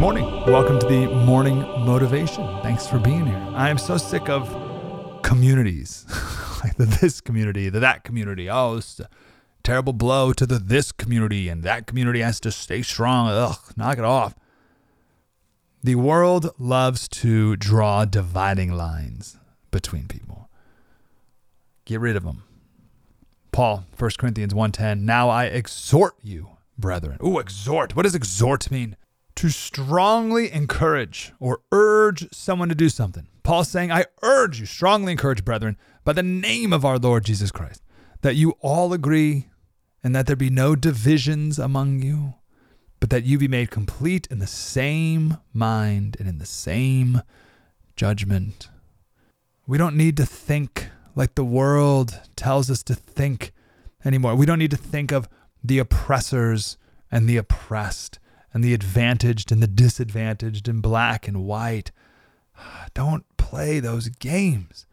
Good morning. Welcome to the morning motivation. Thanks for being here. I am so sick of communities, like the this community, the that community. Oh, is a terrible blow to the this community, and that community has to stay strong. Ugh, knock it off. The world loves to draw dividing lines between people. Get rid of them. Paul, 1 Corinthians 1:10, "Now I exhort you, brethren." Ooh, exhort. What does exhort mean? To strongly encourage or urge someone to do something. Paul's saying, "I urge you, strongly encourage, brethren, by the name of our Lord Jesus Christ, that you all agree and that there be no divisions among you." but that you be made complete in the same mind and in the same judgment. We don't need to think like the world tells us to think anymore. We don't need to think of the oppressors and the oppressed and the advantaged and the disadvantaged and black and white. Don't play those games.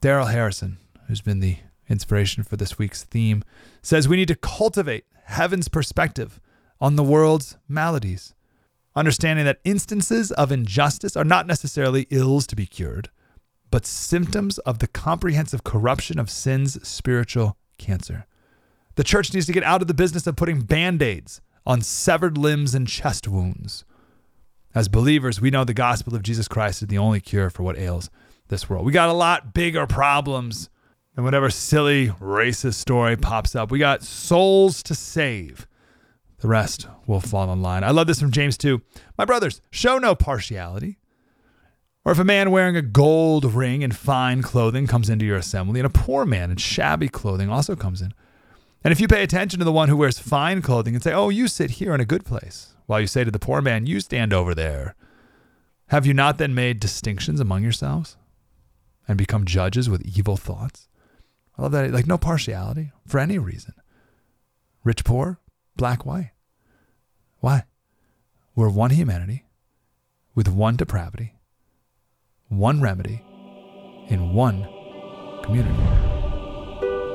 Darrell Harrison, who's been the inspiration for this week's theme, says we need to cultivate heaven's perspective on the world's maladies, understanding that instances of injustice are not necessarily ills to be cured, but symptoms of the comprehensive corruption of sin's spiritual cancer. The church needs to get out of the business of putting band aids on severed limbs and chest wounds. As believers, we know the gospel of Jesus Christ is the only cure for what ails this world. We got a lot bigger problems than whatever silly racist story pops up. We got souls to save. The rest will fall in line. I love this from James 2. My brothers, show no partiality. Or if a man wearing a gold ring and fine clothing comes into your assembly, and a poor man in shabby clothing also comes in. And if you pay attention to the one who wears fine clothing and say, Oh, you sit here in a good place, while you say to the poor man, You stand over there, have you not then made distinctions among yourselves and become judges with evil thoughts? I love that. Like, no partiality for any reason. Rich, poor, black, white. Why? We're one humanity with one depravity, one remedy, in one community.